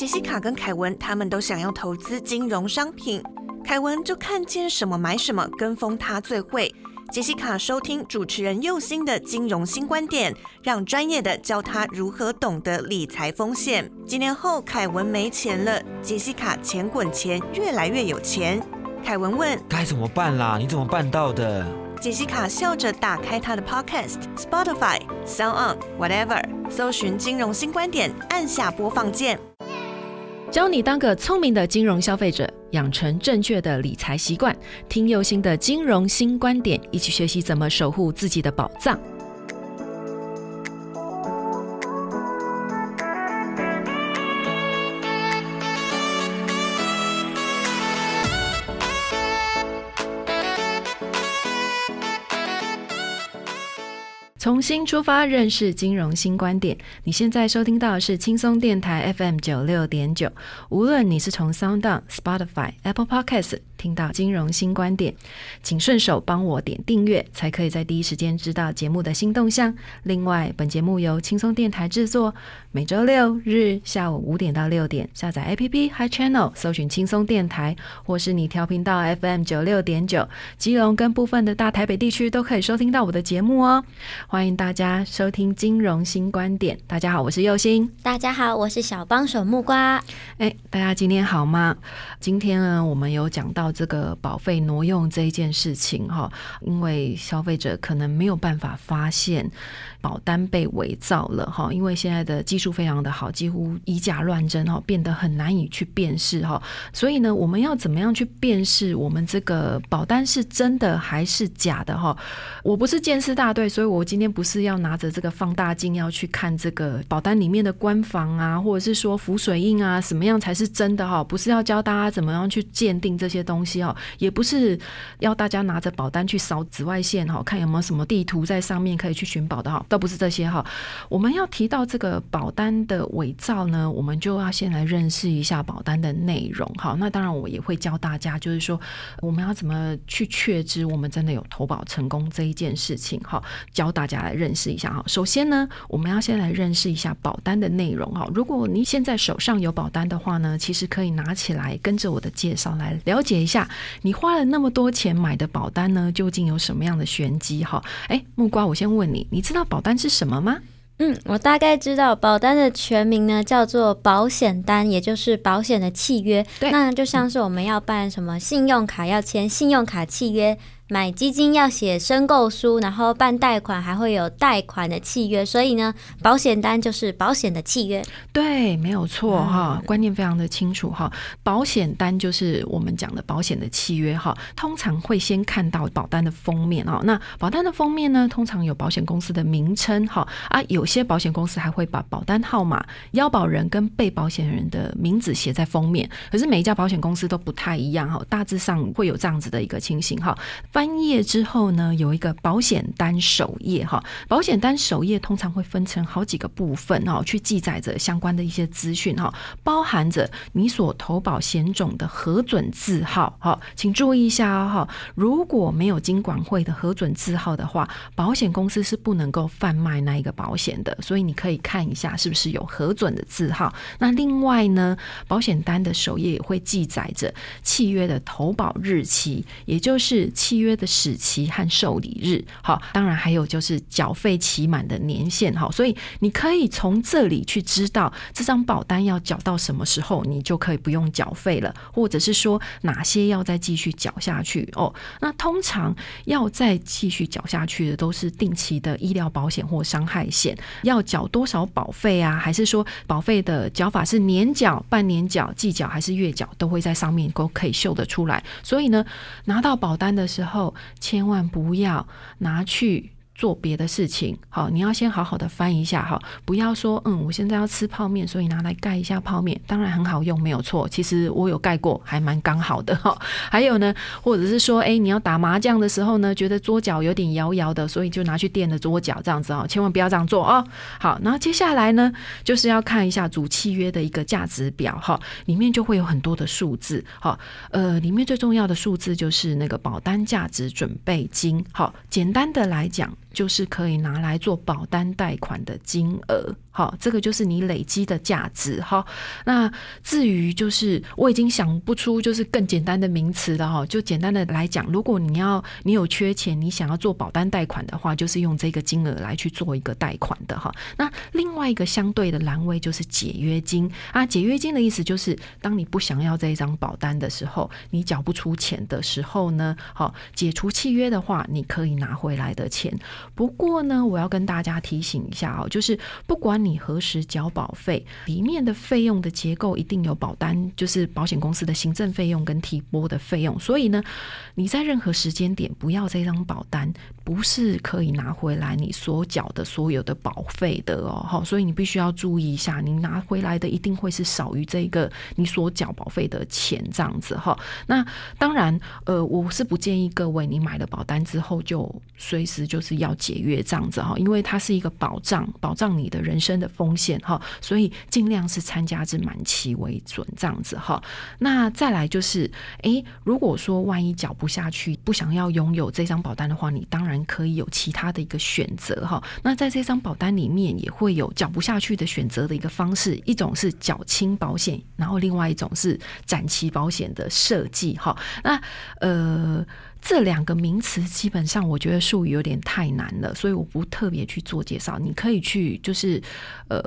杰西卡跟凯文他们都想要投资金融商品，凯文就看见什么买什么，跟风他最会。杰西卡收听主持人佑星的金融新观点，让专业的教他如何懂得理财风险。几年后，凯文没钱了，杰西卡钱滚钱，越来越有钱。凯文问：该怎么办啦？你怎么办到的？杰西卡笑着打开他的 Podcast、Spotify、Sound On、Whatever，搜寻金融新观点，按下播放键。教你当个聪明的金融消费者，养成正确的理财习惯。听右心的金融新观点，一起学习怎么守护自己的宝藏。重新出发，认识金融新观点。你现在收听到的是轻松电台 FM 九六点九。无论你是从 Sound、Spotify、Apple Podcasts 听到金融新观点，请顺手帮我点订阅，才可以在第一时间知道节目的新动向。另外，本节目由轻松电台制作，每周六日下午五点到六点，下载 APP Hi Channel，搜寻轻松电台，或是你调频到 FM 九六点九，基隆跟部分的大台北地区都可以收听到我的节目哦。欢迎大家收听金融新观点。大家好，我是佑星。大家好，我是小帮手木瓜。哎，大家今天好吗？今天呢，我们有讲到这个保费挪用这一件事情哈，因为消费者可能没有办法发现保单被伪造了哈，因为现在的技术非常的好，几乎以假乱真哈，变得很难以去辨识哈。所以呢，我们要怎么样去辨识我们这个保单是真的还是假的哈？我不是鉴识大队，所以我今天不是要拿着这个放大镜要去看这个保单里面的官房啊，或者是说浮水印啊，什么样才是真的哈？不是要教大家怎么样去鉴定这些东西哈，也不是要大家拿着保单去扫紫外线哈，看有没有什么地图在上面可以去寻宝的哈，倒不是这些哈。我们要提到这个保单的伪造呢，我们就要先来认识一下保单的内容哈。那当然我也会教大家，就是说我们要怎么去确知我们真的有投保成功这一件事情哈，教大。家来认识一下哈。首先呢，我们要先来认识一下保单的内容哈。如果你现在手上有保单的话呢，其实可以拿起来跟着我的介绍来了解，你花了那么多钱买的保单呢，究竟有什么样的玄机哈？哎，木瓜，我先问你，你知道保单是什么吗？嗯，我大概知道保单的全名呢，叫做保险单，也就是保险的契约。对，那就像是我们要办什么信用卡要签信用卡契约。买基金要写申购书，然后办贷款还会有贷款的契约，所以呢，保险单就是保险的契约。对，没有错哈，观念非常的清楚哈。保险单就是我们讲的保险的契约哈。通常会先看到保单的封面哦。那保单的封面呢，通常有保险公司的名称哈啊，有些保险公司还会把保单号码、腰保人跟被保险人的名字写在封面。可是每一家保险公司都不太一样哈，大致上会有这样子的一个情形哈。翻页之后呢，有一个保险单首页哈。保险单首页通常会分成好几个部分哈，去记载着相关的一些资讯哈，包含着你所投保险种的核准字号哈。请注意一下哈，如果没有经管会的核准字号的话，保险公司是不能够贩卖那一个保险的。所以你可以看一下是不是有核准的字号。那另外呢，保险单的首页也会记载着契约的投保日期，也就是契约。的使期和受理日，好，当然还有就是缴费期满的年限，好，所以你可以从这里去知道这张保单要缴到什么时候，你就可以不用缴费了，或者是说哪些要再继续缴下去哦。那通常要再继续缴下去的都是定期的医疗保险或伤害险，要缴多少保费啊？还是说保费的缴法是年缴、半年缴、季缴还是月缴，都会在上面都可以秀得出来。所以呢，拿到保单的时候。千万不要拿去。做别的事情，好，你要先好好的翻一下哈，不要说嗯，我现在要吃泡面，所以拿来盖一下泡面，当然很好用，没有错。其实我有盖过，还蛮刚好的哈。还有呢，或者是说，哎，你要打麻将的时候呢，觉得桌角有点摇摇的，所以就拿去垫了桌角，这样子哦，千万不要这样做哦。好，然后接下来呢，就是要看一下主契约的一个价值表哈，里面就会有很多的数字，好，呃，里面最重要的数字就是那个保单价值准备金，好，简单的来讲。就是可以拿来做保单贷款的金额。好，这个就是你累积的价值。哈，那至于就是我已经想不出就是更简单的名词了。哈，就简单的来讲，如果你要你有缺钱，你想要做保单贷款的话，就是用这个金额来去做一个贷款的。哈，那另外一个相对的栏位就是解约金啊。解约金的意思就是，当你不想要这一张保单的时候，你缴不出钱的时候呢，好，解除契约的话，你可以拿回来的钱。不过呢，我要跟大家提醒一下哦，就是不管你何时缴保费，里面的费用的结构一定有保单，就是保险公司的行政费用跟提拨的费用。所以呢，你在任何时间点不要这张保单，不是可以拿回来你所缴的所有的保费的哦。好，所以你必须要注意一下，你拿回来的一定会是少于这个你所缴保费的钱这样子哈。那当然，呃，我是不建议各位你买了保单之后就随时就是要解约这样子哈，因为它是一个保障，保障你的人生。的风险哈，所以尽量是参加至满期为准这样子哈。那再来就是，诶，如果说万一缴不下去，不想要拥有这张保单的话，你当然可以有其他的一个选择哈。那在这张保单里面也会有缴不下去的选择的一个方式，一种是缴清保险，然后另外一种是展期保险的设计哈。那呃。这两个名词基本上，我觉得术语有点太难了，所以我不特别去做介绍。你可以去，就是，呃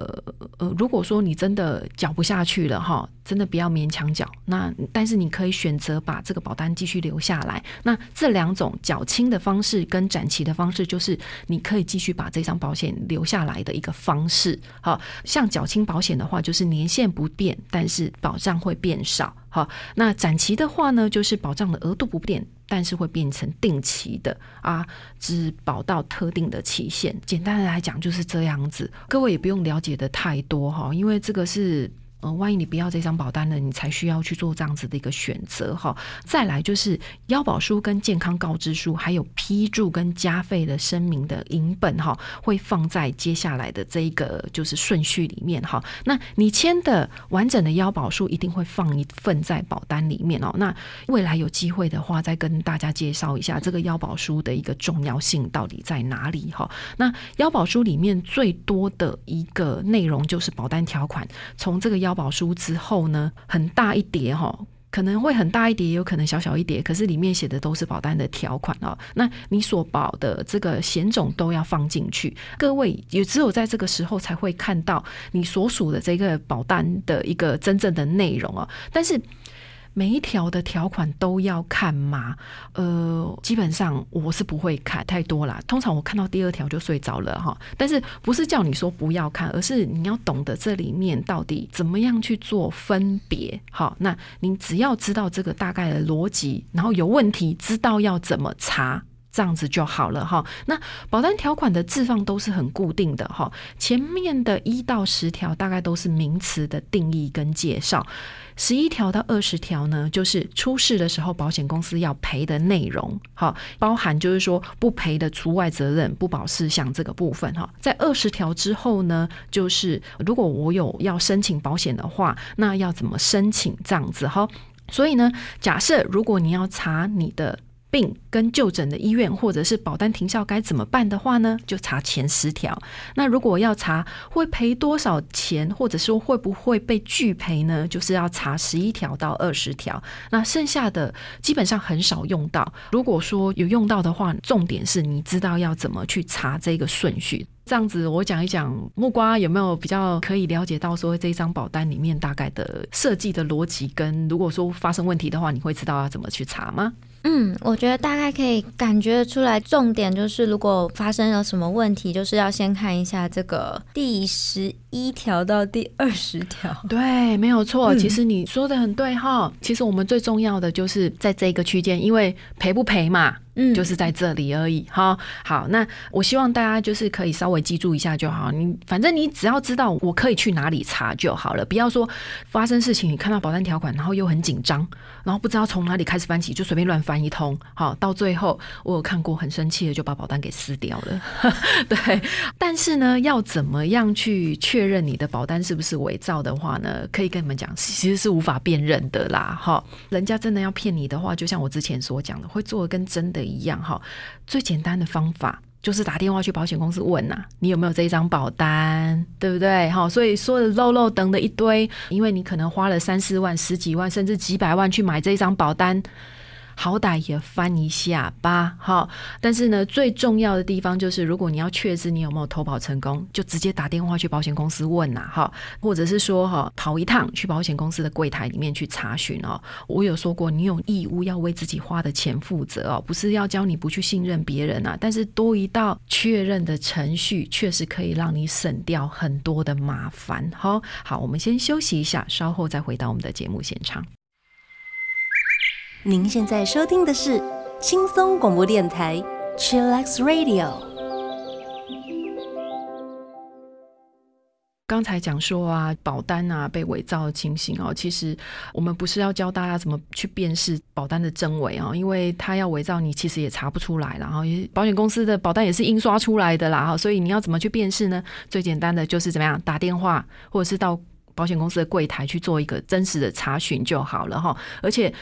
呃，如果说你真的缴不下去了哈，真的不要勉强缴。那但是你可以选择把这个保单继续留下来。那这两种缴清的方式跟展期的方式，就是你可以继续把这张保险留下来的一个方式。好像缴清保险的话，就是年限不变，但是保障会变少。好，那展期的话呢，就是保障的额度不变。但是会变成定期的啊，只保到特定的期限。简单的来讲就是这样子，各位也不用了解的太多哈，因为这个是。呃，万一你不要这张保单了，你才需要去做这样子的一个选择哈。再来就是腰保书跟健康告知书，还有批注跟加费的声明的影本哈，会放在接下来的这一个就是顺序里面哈。那你签的完整的腰保书一定会放一份在保单里面哦。那未来有机会的话，再跟大家介绍一下这个腰保书的一个重要性到底在哪里哈。那腰保书里面最多的一个内容就是保单条款，从这个腰保书之后呢，很大一叠哈，可能会很大一叠，也有可能小小一叠，可是里面写的都是保单的条款哦。那你所保的这个险种都要放进去，各位也只有在这个时候才会看到你所属的这个保单的一个真正的内容哦。但是。每一条的条款都要看吗？呃，基本上我是不会看太多啦。通常我看到第二条就睡着了哈。但是不是叫你说不要看，而是你要懂得这里面到底怎么样去做分别。好，那你只要知道这个大概的逻辑，然后有问题知道要怎么查。这样子就好了哈。那保单条款的置放都是很固定的哈。前面的一到十条大概都是名词的定义跟介绍，十一条到二十条呢，就是出事的时候保险公司要赔的内容。好，包含就是说不赔的除外责任、不保事项这个部分哈。在二十条之后呢，就是如果我有要申请保险的话，那要怎么申请这样子哈。所以呢，假设如果你要查你的。病跟就诊的医院或者是保单停效该怎么办的话呢？就查前十条。那如果要查会赔多少钱，或者说会不会被拒赔呢？就是要查十一条到二十条。那剩下的基本上很少用到。如果说有用到的话，重点是你知道要怎么去查这个顺序。这样子，我讲一讲木瓜有没有比较可以了解到说这张保单里面大概的设计的逻辑，跟如果说发生问题的话，你会知道要怎么去查吗？嗯，我觉得大概可以感觉出来，重点就是如果发生了什么问题，就是要先看一下这个第十一条到第二十条。对，没有错。其实你说的很对哈。其实我们最重要的就是在这个区间，因为赔不赔嘛。嗯，就是在这里而已。哈，好，那我希望大家就是可以稍微记住一下就好。你反正你只要知道我可以去哪里查就好了，不要说发生事情你看到保单条款，然后又很紧张，然后不知道从哪里开始翻起，就随便乱翻一通。好，到最后我有看过很生气的就把保单给撕掉了。对，但是呢，要怎么样去确认你的保单是不是伪造的话呢？可以跟你们讲，其实是无法辨认的啦。哈，人家真的要骗你的话，就像我之前所讲的，会做的跟真的。一样哈，最简单的方法就是打电话去保险公司问呐，你有没有这一张保单，对不对？好，所以说的漏漏等的一堆，因为你可能花了三四万、十几万，甚至几百万去买这一张保单。好歹也翻一下吧，哈。但是呢，最重要的地方就是，如果你要确知你有没有投保成功，就直接打电话去保险公司问呐，哈，或者是说哈，跑一趟去保险公司的柜台里面去查询哦。我有说过，你有义务要为自己花的钱负责哦，不是要教你不去信任别人啊。但是多一道确认的程序，确实可以让你省掉很多的麻烦。哈，好，我们先休息一下，稍后再回到我们的节目现场。您现在收听的是轻松广播电台 Chillax Radio。刚才讲说啊，保单啊被伪造的情形哦，其实我们不是要教大家怎么去辨识保单的真伪啊，因为他要伪造，你其实也查不出来然后保险公司的保单也是印刷出来的啦哈，所以你要怎么去辨识呢？最简单的就是怎么样打电话，或者是到保险公司的柜台去做一个真实的查询就好了哈，而且。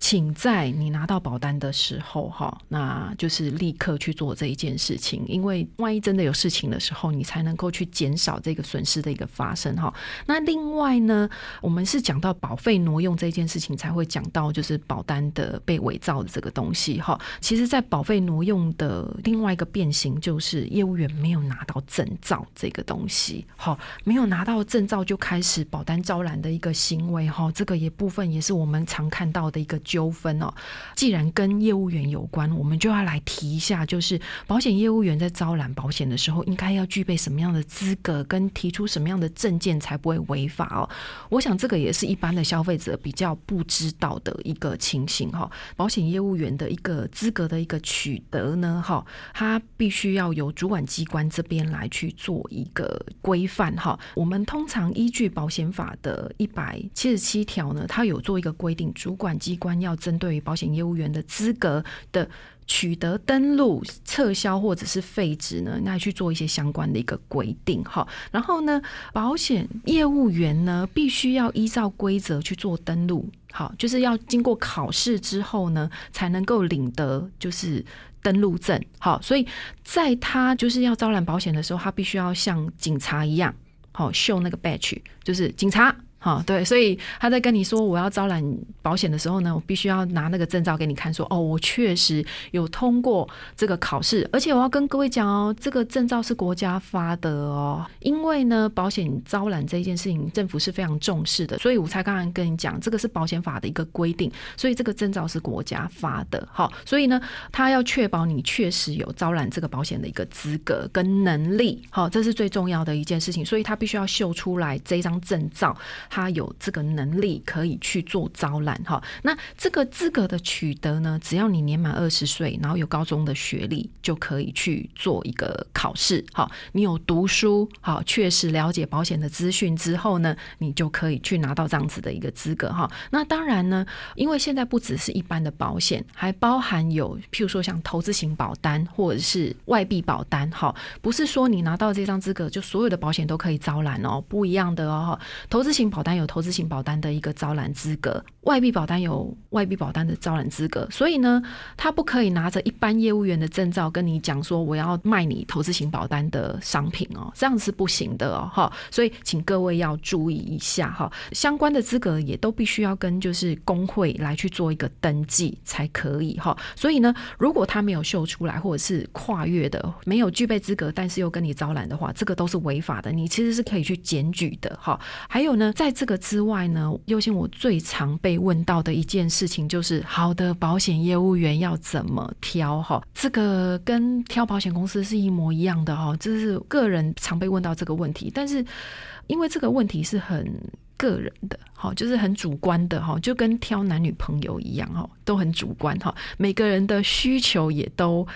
请在你拿到保单的时候，哈，那就是立刻去做这一件事情，因为万一真的有事情的时候，你才能够去减少这个损失的一个发生，哈。那另外呢，我们是讲到保费挪用这件事情，才会讲到就是保单的被伪造的这个东西，哈。其实，在保费挪用的另外一个变形，就是业务员没有拿到证照这个东西，哈，没有拿到证照就开始保单招揽的一个行为，哈，这个也部分也是我们常看到的一个。纠纷哦，既然跟业务员有关，我们就要来提一下，就是保险业务员在招揽保险的时候，应该要具备什么样的资格，跟提出什么样的证件才不会违法哦。我想这个也是一般的消费者比较不知道的一个情形哈。保险业务员的一个资格的一个取得呢，哈，他必须要由主管机关这边来去做一个规范哈。我们通常依据保险法的一百七十七条呢，它有做一个规定，主管机关。要针对于保险业务员的资格的取得、登录、撤销或者是废止呢，那去做一些相关的一个规定哈。然后呢，保险业务员呢，必须要依照规则去做登录，好，就是要经过考试之后呢，才能够领得就是登录证。好，所以在他就是要招揽保险的时候，他必须要像警察一样，好，秀那个 badge，就是警察。好，对，所以他在跟你说我要招揽保险的时候呢，我必须要拿那个证照给你看，说哦，我确实有通过这个考试，而且我要跟各位讲哦，这个证照是国家发的哦，因为呢，保险招揽这件事情政府是非常重视的，所以我才刚刚跟你讲，这个是保险法的一个规定，所以这个证照是国家发的，好，所以呢，他要确保你确实有招揽这个保险的一个资格跟能力，好，这是最重要的一件事情，所以他必须要秀出来这张证照。他有这个能力可以去做招揽哈，那这个资格的取得呢，只要你年满二十岁，然后有高中的学历，就可以去做一个考试。好，你有读书，好，确实了解保险的资讯之后呢，你就可以去拿到这样子的一个资格哈。那当然呢，因为现在不只是一般的保险，还包含有譬如说像投资型保单或者是外币保单，哈，不是说你拿到这张资格就所有的保险都可以招揽哦，不一样的哦，投资型保。保单有投资型保单的一个招揽资格，外币保单有外币保单的招揽资格，所以呢，他不可以拿着一般业务员的证照跟你讲说我要卖你投资型保单的商品哦，这样是不行的哦，哈，所以请各位要注意一下哈，相关的资格也都必须要跟就是工会来去做一个登记才可以哈，所以呢，如果他没有秀出来或者是跨越的没有具备资格，但是又跟你招揽的话，这个都是违法的，你其实是可以去检举的哈，还有呢，在在这个之外呢，优先我最常被问到的一件事情就是，好的保险业务员要怎么挑？哈，这个跟挑保险公司是一模一样的哈，这是个人常被问到这个问题。但是因为这个问题是很个人的，哈，就是很主观的哈，就跟挑男女朋友一样哈，都很主观哈，每个人的需求也都。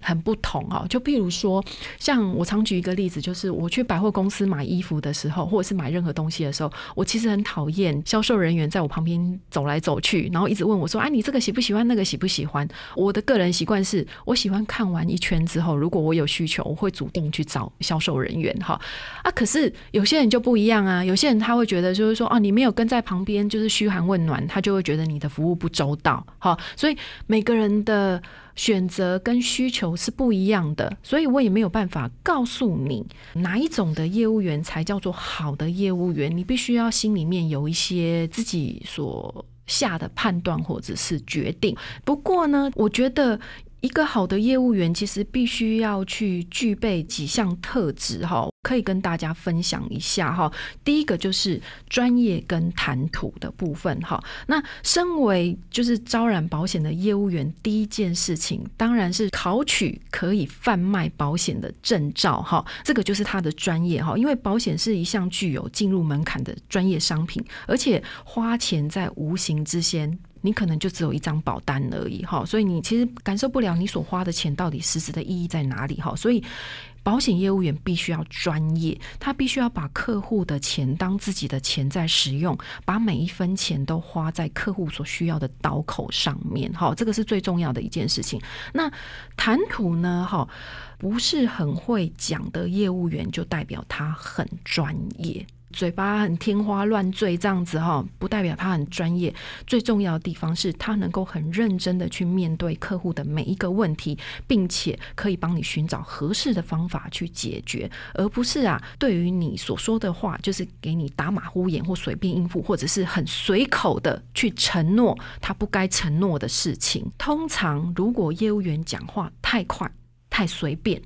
很不同哦，就譬如说，像我常举一个例子，就是我去百货公司买衣服的时候，或者是买任何东西的时候，我其实很讨厌销售人员在我旁边走来走去，然后一直问我说：“哎，你这个喜不喜欢？那个喜不喜欢？”我的个人习惯是，我喜欢看完一圈之后，如果我有需求，我会主动去找销售人员哈。啊，可是有些人就不一样啊，有些人他会觉得就是说，哦，你没有跟在旁边，就是嘘寒问暖，他就会觉得你的服务不周到哈。所以每个人的。选择跟需求是不一样的，所以我也没有办法告诉你哪一种的业务员才叫做好的业务员。你必须要心里面有一些自己所下的判断或者是决定。不过呢，我觉得。一个好的业务员其实必须要去具备几项特质哈，可以跟大家分享一下哈。第一个就是专业跟谈吐的部分哈。那身为就是招揽保险的业务员，第一件事情当然是考取可以贩卖保险的证照哈。这个就是他的专业哈，因为保险是一项具有进入门槛的专业商品，而且花钱在无形之间。你可能就只有一张保单而已，哈，所以你其实感受不了你所花的钱到底实质的意义在哪里，哈。所以保险业务员必须要专业，他必须要把客户的钱当自己的钱在使用，把每一分钱都花在客户所需要的刀口上面，哈，这个是最重要的一件事情。那谈吐呢，哈，不是很会讲的业务员就代表他很专业。嘴巴很天花乱坠这样子哈，不代表他很专业。最重要的地方是他能够很认真的去面对客户的每一个问题，并且可以帮你寻找合适的方法去解决，而不是啊，对于你所说的话就是给你打马虎眼或随便应付，或者是很随口的去承诺他不该承诺的事情。通常如果业务员讲话太快、太随便，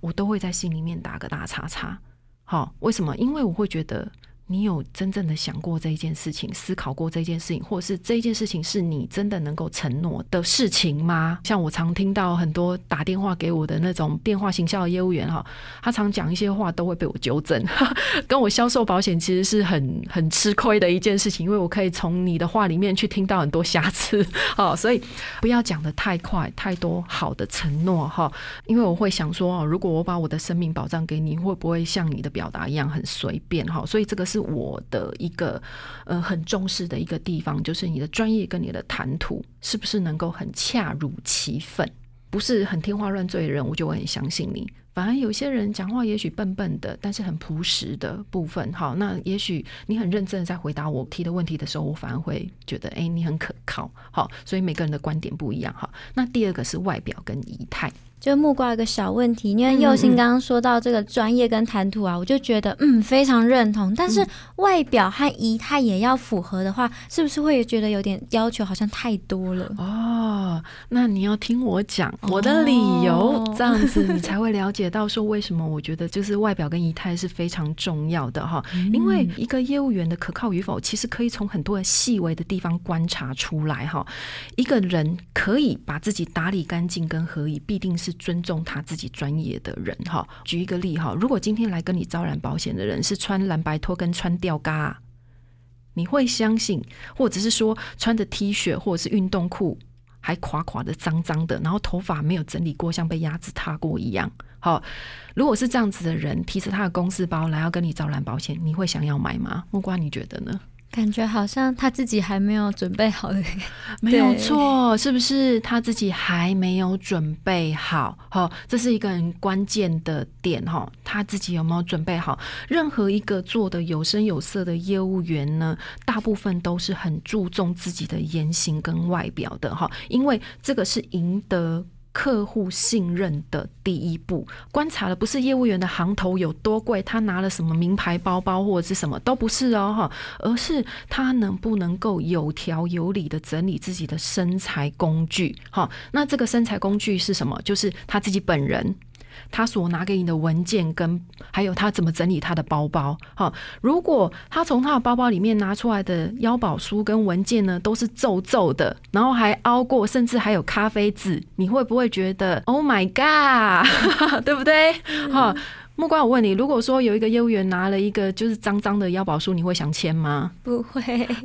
我都会在心里面打个大叉叉。好，为什么？因为我会觉得。你有真正的想过这一件事情，思考过这件事情，或是这件事情是你真的能够承诺的事情吗？像我常听到很多打电话给我的那种电话行销的业务员哈，他常讲一些话都会被我纠正，跟我销售保险其实是很很吃亏的一件事情，因为我可以从你的话里面去听到很多瑕疵，哦，所以不要讲的太快，太多好的承诺哈，因为我会想说哦，如果我把我的生命保障给你，会不会像你的表达一样很随便哈？所以这个是。我的一个呃很重视的一个地方，就是你的专业跟你的谈吐是不是能够很恰如其分，不是很天花乱坠的人，我就会很相信你。反而有些人讲话也许笨笨的，但是很朴实的部分，好，那也许你很认真的在回答我提的问题的时候，我反而会觉得，哎，你很可靠，好，所以每个人的观点不一样，哈。那第二个是外表跟仪态。就木瓜有个小问题，因为佑星刚刚说到这个专业跟谈吐啊，我就觉得嗯非常认同。但是外表和仪态也要符合的话，是不是会觉得有点要求好像太多了？哦，那你要听我讲我的理由，这样子你才会了解到说为什么我觉得就是外表跟仪态是非常重要的哈。因为一个业务员的可靠与否，其实可以从很多的细微的地方观察出来哈。一个人可以把自己打理干净跟合宜，必定是。尊重他自己专业的人哈，举一个例哈，如果今天来跟你招揽保险的人是穿蓝白拖跟穿吊嘎，你会相信，或者是说穿着 T 恤或者是运动裤还垮垮的脏脏的，然后头发没有整理过，像被鸭子踏过一样。好，如果是这样子的人提着他的公司包来要跟你招揽保险，你会想要买吗？木瓜，你觉得呢？感觉好像他自己还没有准备好的，没有错，是不是他自己还没有准备好？哈，这是一个很关键的点哈，他自己有没有准备好？任何一个做的有声有色的业务员呢，大部分都是很注重自己的言行跟外表的哈，因为这个是赢得。客户信任的第一步，观察的不是业务员的行头有多贵，他拿了什么名牌包包或者是什么都不是哦哈，而是他能不能够有条有理的整理自己的身材工具哈。那这个身材工具是什么？就是他自己本人。他所拿给你的文件，跟还有他怎么整理他的包包，哈，如果他从他的包包里面拿出来的腰宝书跟文件呢，都是皱皱的，然后还凹过，甚至还有咖啡渍，你会不会觉得 Oh my God，对不对？哈。木瓜，我问你，如果说有一个业务员拿了一个就是脏脏的腰保书，你会想签吗？不会，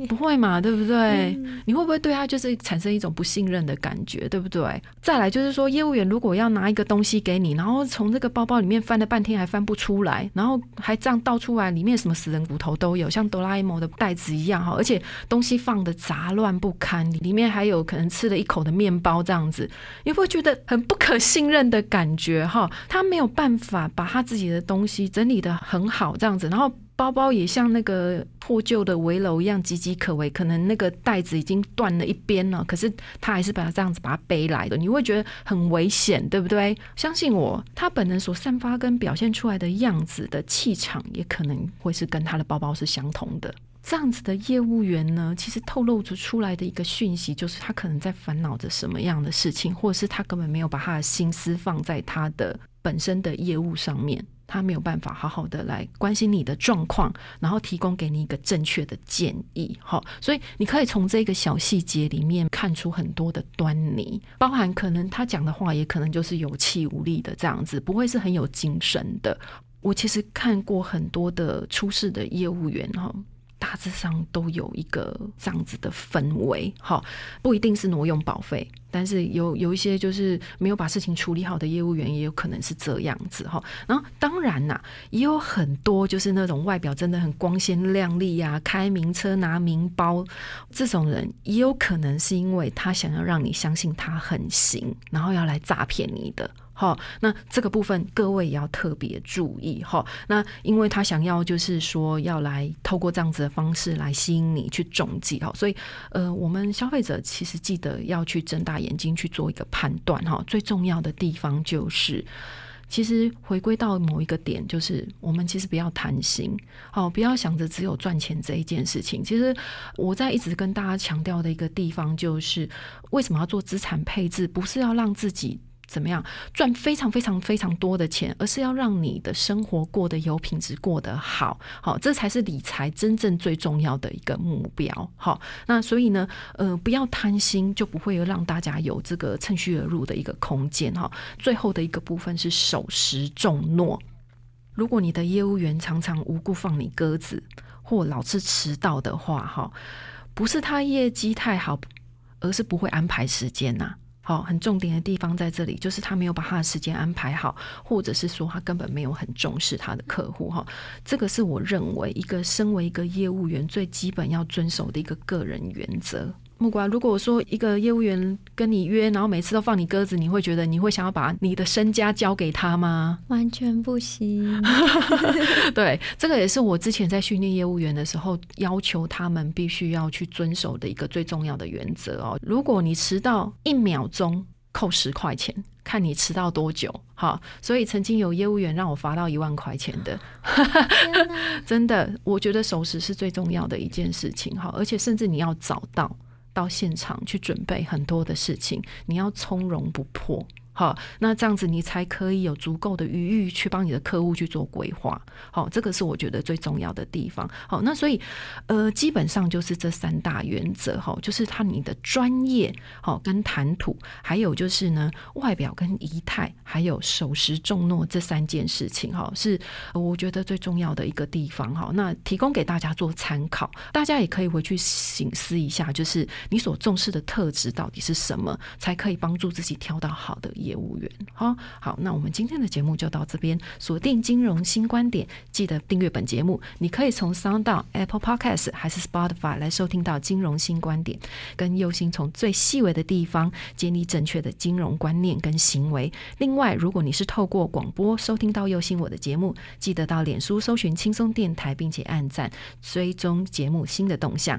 不会嘛，对不对？你会不会对他就是产生一种不信任的感觉，对不对？再来就是说，业务员如果要拿一个东西给你，然后从这个包包里面翻了半天还翻不出来，然后还这样倒出来，里面什么死人骨头都有，像哆啦 A 梦的袋子一样哈，而且东西放的杂乱不堪，里面还有可能吃了一口的面包这样子，你会觉得很不可信任的感觉哈？他没有办法把他自己。己的东西整理的很好，这样子，然后包包也像那个破旧的围楼一样岌岌可危，可能那个带子已经断了一边了，可是他还是把它这样子把它背来的，你会觉得很危险，对不对？相信我，他本人所散发跟表现出来的样子的气场，也可能会是跟他的包包是相同的。这样子的业务员呢，其实透露着出来的一个讯息，就是他可能在烦恼着什么样的事情，或者是他根本没有把他的心思放在他的本身的业务上面。他没有办法好好的来关心你的状况，然后提供给你一个正确的建议，好，所以你可以从这个小细节里面看出很多的端倪，包含可能他讲的话也可能就是有气无力的这样子，不会是很有精神的。我其实看过很多的出事的业务员哈。大致上都有一个这样子的氛围，哈，不一定是挪用保费，但是有有一些就是没有把事情处理好的业务员，也有可能是这样子，哈。然后当然呐，也有很多就是那种外表真的很光鲜亮丽呀，开名车拿名包这种人，也有可能是因为他想要让你相信他很行，然后要来诈骗你的。好，那这个部分各位也要特别注意哈。那因为他想要就是说要来透过这样子的方式来吸引你去中计哈，所以呃，我们消费者其实记得要去睁大眼睛去做一个判断哈。最重要的地方就是，其实回归到某一个点，就是我们其实不要贪心，好，不要想着只有赚钱这一件事情。其实我在一直跟大家强调的一个地方，就是为什么要做资产配置，不是要让自己。怎么样赚非常非常非常多的钱，而是要让你的生活过得有品质，过得好，好，这才是理财真正最重要的一个目标。好，那所以呢，呃，不要贪心，就不会让大家有这个趁虚而入的一个空间。哈，最后的一个部分是守时重诺。如果你的业务员常常无故放你鸽子，或老是迟到的话，哈，不是他业绩太好，而是不会安排时间呐。哦，很重点的地方在这里，就是他没有把他的时间安排好，或者是说他根本没有很重视他的客户。哈，这个是我认为一个身为一个业务员最基本要遵守的一个个人原则。木瓜，如果说一个业务员跟你约，然后每次都放你鸽子，你会觉得你会想要把你的身家交给他吗？完全不行。对，这个也是我之前在训练业务员的时候要求他们必须要去遵守的一个最重要的原则哦。如果你迟到一秒钟，扣十块钱，看你迟到多久。好，所以曾经有业务员让我罚到一万块钱的，真的，我觉得守时是最重要的一件事情。好，而且甚至你要早到。到现场去准备很多的事情，你要从容不迫。好，那这样子你才可以有足够的余裕去帮你的客户去做规划。好，这个是我觉得最重要的地方。好，那所以呃，基本上就是这三大原则哈，就是他你的专业好跟谈吐，还有就是呢外表跟仪态，还有守时重诺这三件事情哈，是我觉得最重要的一个地方哈。那提供给大家做参考，大家也可以回去醒思一下，就是你所重视的特质到底是什么，才可以帮助自己挑到好的业。业务员，好好，那我们今天的节目就到这边。锁定金融新观点，记得订阅本节目。你可以从 Sound、Apple Podcast 还是 Spotify 来收听到金融新观点，跟右心从最细微的地方建立正确的金融观念跟行为。另外，如果你是透过广播收听到右心我的节目，记得到脸书搜寻轻松电台，并且按赞追踪节目新的动向。